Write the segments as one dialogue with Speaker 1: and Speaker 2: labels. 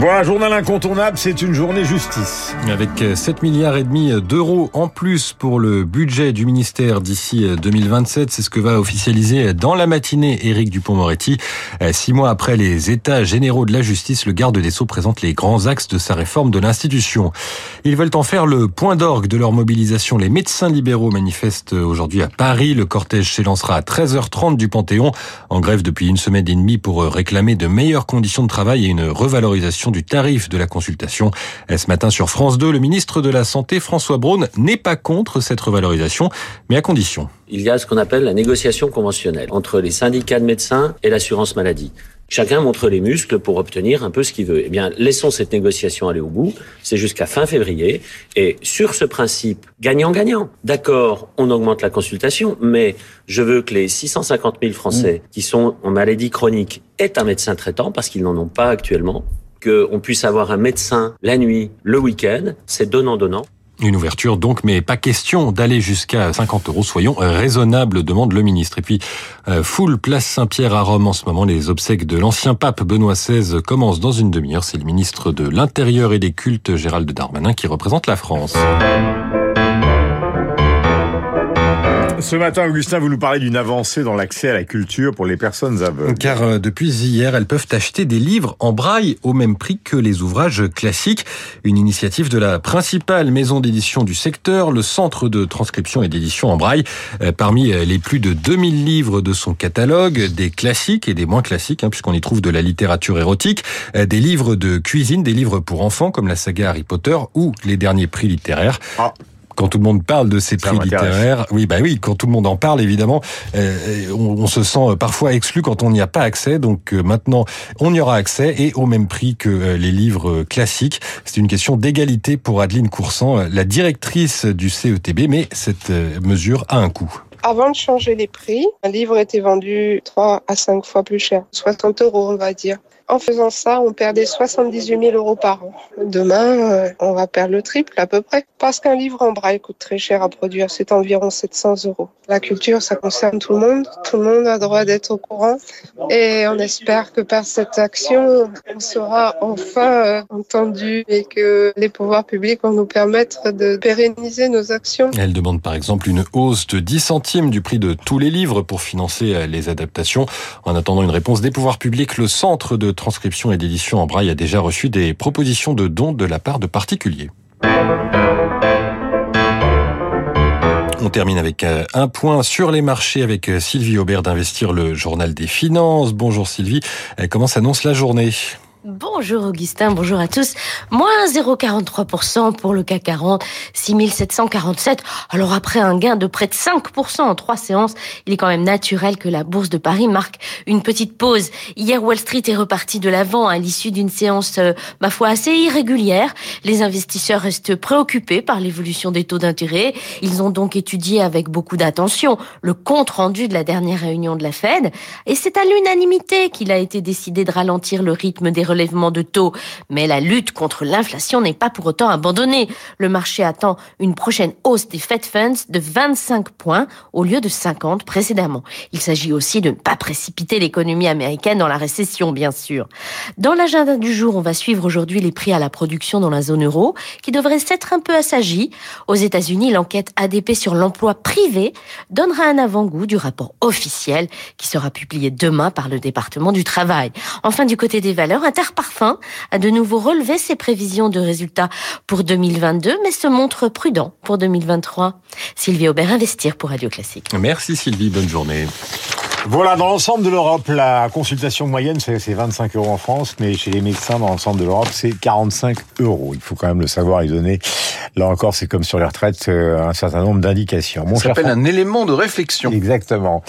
Speaker 1: Voilà, journal incontournable, c'est une journée justice.
Speaker 2: Avec 7 milliards et demi d'euros en plus pour le budget du ministère d'ici 2027, c'est ce que va officialiser dans la matinée Éric Dupont-Moretti. Six mois après les états généraux de la justice, le garde des Sceaux présente les grands axes de sa réforme de l'institution. Ils veulent en faire le point d'orgue de leur mobilisation. Les médecins libéraux manifestent aujourd'hui à Paris. Le cortège s'élancera à 13h30 du Panthéon, en grève depuis une semaine et demie pour réclamer de meilleures conditions de travail et une revalorisation du tarif de la consultation. Ce matin sur France 2, le ministre de la Santé, François Braun, n'est pas contre cette revalorisation, mais à condition.
Speaker 3: Il y a ce qu'on appelle la négociation conventionnelle entre les syndicats de médecins et l'assurance maladie. Chacun montre les muscles pour obtenir un peu ce qu'il veut. Eh bien, laissons cette négociation aller au bout. C'est jusqu'à fin février. Et sur ce principe, gagnant-gagnant. D'accord, on augmente la consultation, mais je veux que les 650 000 Français qui sont en maladie chronique aient un médecin traitant parce qu'ils n'en ont pas actuellement qu'on puisse avoir un médecin la nuit, le week-end, c'est donnant-donnant.
Speaker 2: Une ouverture donc, mais pas question d'aller jusqu'à 50 euros. Soyons raisonnables, demande le ministre. Et puis, euh, full place Saint-Pierre à Rome en ce moment. Les obsèques de l'ancien pape Benoît XVI commencent dans une demi-heure. C'est le ministre de l'Intérieur et des Cultes, Gérald Darmanin, qui représente la France.
Speaker 1: Ce matin, Augustin, vous nous parlez d'une avancée dans l'accès à la culture pour les personnes aveugles.
Speaker 2: Car euh, depuis hier, elles peuvent acheter des livres en braille au même prix que les ouvrages classiques. Une initiative de la principale maison d'édition du secteur, le Centre de transcription et d'édition en braille. Euh, parmi euh, les plus de 2000 livres de son catalogue, des classiques et des moins classiques, hein, puisqu'on y trouve de la littérature érotique, des livres de cuisine, des livres pour enfants comme la saga Harry Potter ou les derniers prix littéraires. Ah quand tout le monde parle de ces prix littéraires, oui, bah oui, quand tout le monde en parle, évidemment, euh, on, on, se sent parfois exclu quand on n'y a pas accès. Donc euh, maintenant, on y aura accès et au même prix que euh, les livres classiques. C'est une question d'égalité pour Adeline Coursan, la directrice du CETB, mais cette mesure a un coût.
Speaker 4: Avant de changer les prix, un livre était vendu 3 à 5 fois plus cher, 60 euros on va dire. En faisant ça, on perdait 78 000 euros par an. Demain, euh, on va perdre le triple à peu près. Parce qu'un livre en braille coûte très cher à produire, c'est environ 700 euros. La culture, ça concerne tout le monde. Tout le monde a droit d'être au courant. Et on espère que par cette action, on sera enfin euh, entendu et que les pouvoirs publics vont nous permettre de pérenniser nos actions.
Speaker 2: Elle demande par exemple une hausse de 10 centimes du prix de tous les livres pour financer euh, les adaptations. En attendant une réponse des pouvoirs publics, le centre de transcription et d'édition en braille a déjà reçu des propositions de dons de la part de particuliers. On termine avec euh, un point sur les marchés avec euh, Sylvie Aubert d'Investir, le journal des finances. Bonjour Sylvie, euh, comment s'annonce la journée?
Speaker 5: Bonjour Augustin, bonjour à tous. Moins 0,43% pour le CAC 40, 6747. Alors après un gain de près de 5% en trois séances, il est quand même naturel que la bourse de Paris marque une petite pause. Hier, Wall Street est reparti de l'avant à l'issue d'une séance, euh, ma foi, assez irrégulière. Les investisseurs restent préoccupés par l'évolution des taux d'intérêt. Ils ont donc étudié avec beaucoup d'attention le compte rendu de la dernière réunion de la Fed. Et c'est à l'unanimité qu'il a été décidé de ralentir le rythme des relèvement de taux. Mais la lutte contre l'inflation n'est pas pour autant abandonnée. Le marché attend une prochaine hausse des Fed Funds de 25 points au lieu de 50 précédemment. Il s'agit aussi de ne pas précipiter l'économie américaine dans la récession, bien sûr. Dans l'agenda du jour, on va suivre aujourd'hui les prix à la production dans la zone euro, qui devraient s'être un peu assagis. Aux États-Unis, l'enquête ADP sur l'emploi privé donnera un avant-goût du rapport officiel qui sera publié demain par le département du travail. Enfin, du côté des valeurs, Parfum a de nouveau relevé ses prévisions de résultats pour 2022, mais se montre prudent pour 2023. Sylvie Aubert, Investir pour Radio Classique.
Speaker 2: Merci Sylvie, bonne journée.
Speaker 1: Voilà, dans l'ensemble de l'Europe, la consultation moyenne, c'est 25 euros en France, mais chez les médecins, dans l'ensemble de l'Europe, c'est 45 euros. Il faut quand même le savoir et donner, là encore, c'est comme sur les retraites, euh, un certain nombre d'indications.
Speaker 6: Ça s'appelle un élément de réflexion.
Speaker 1: Exactement.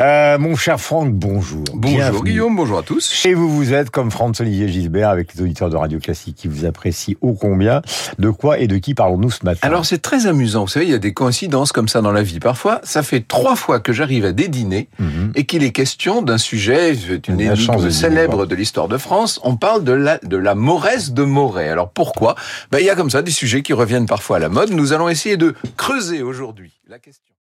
Speaker 1: Euh, mon cher Franck, bonjour.
Speaker 6: Bonjour Guillaume, bonjour à tous.
Speaker 1: Et vous, vous êtes comme Franck-Olivier Gisbert, avec les auditeurs de Radio Classique qui vous apprécient ô combien. De quoi et de qui parlons-nous ce matin?
Speaker 6: Alors c'est très amusant, vous savez, il y a des coïncidences comme ça dans la vie. Parfois, ça fait trois fois que j'arrive à des dîners mhm. et qu'il est question d'un sujet, une énigme célèbre de l'histoire de France. On parle de la, de la Moresse de Moret. Alors pourquoi? Ben, Il y a comme ça des sujets qui reviennent parfois à la mode. Nous allons essayer de creuser aujourd'hui la question.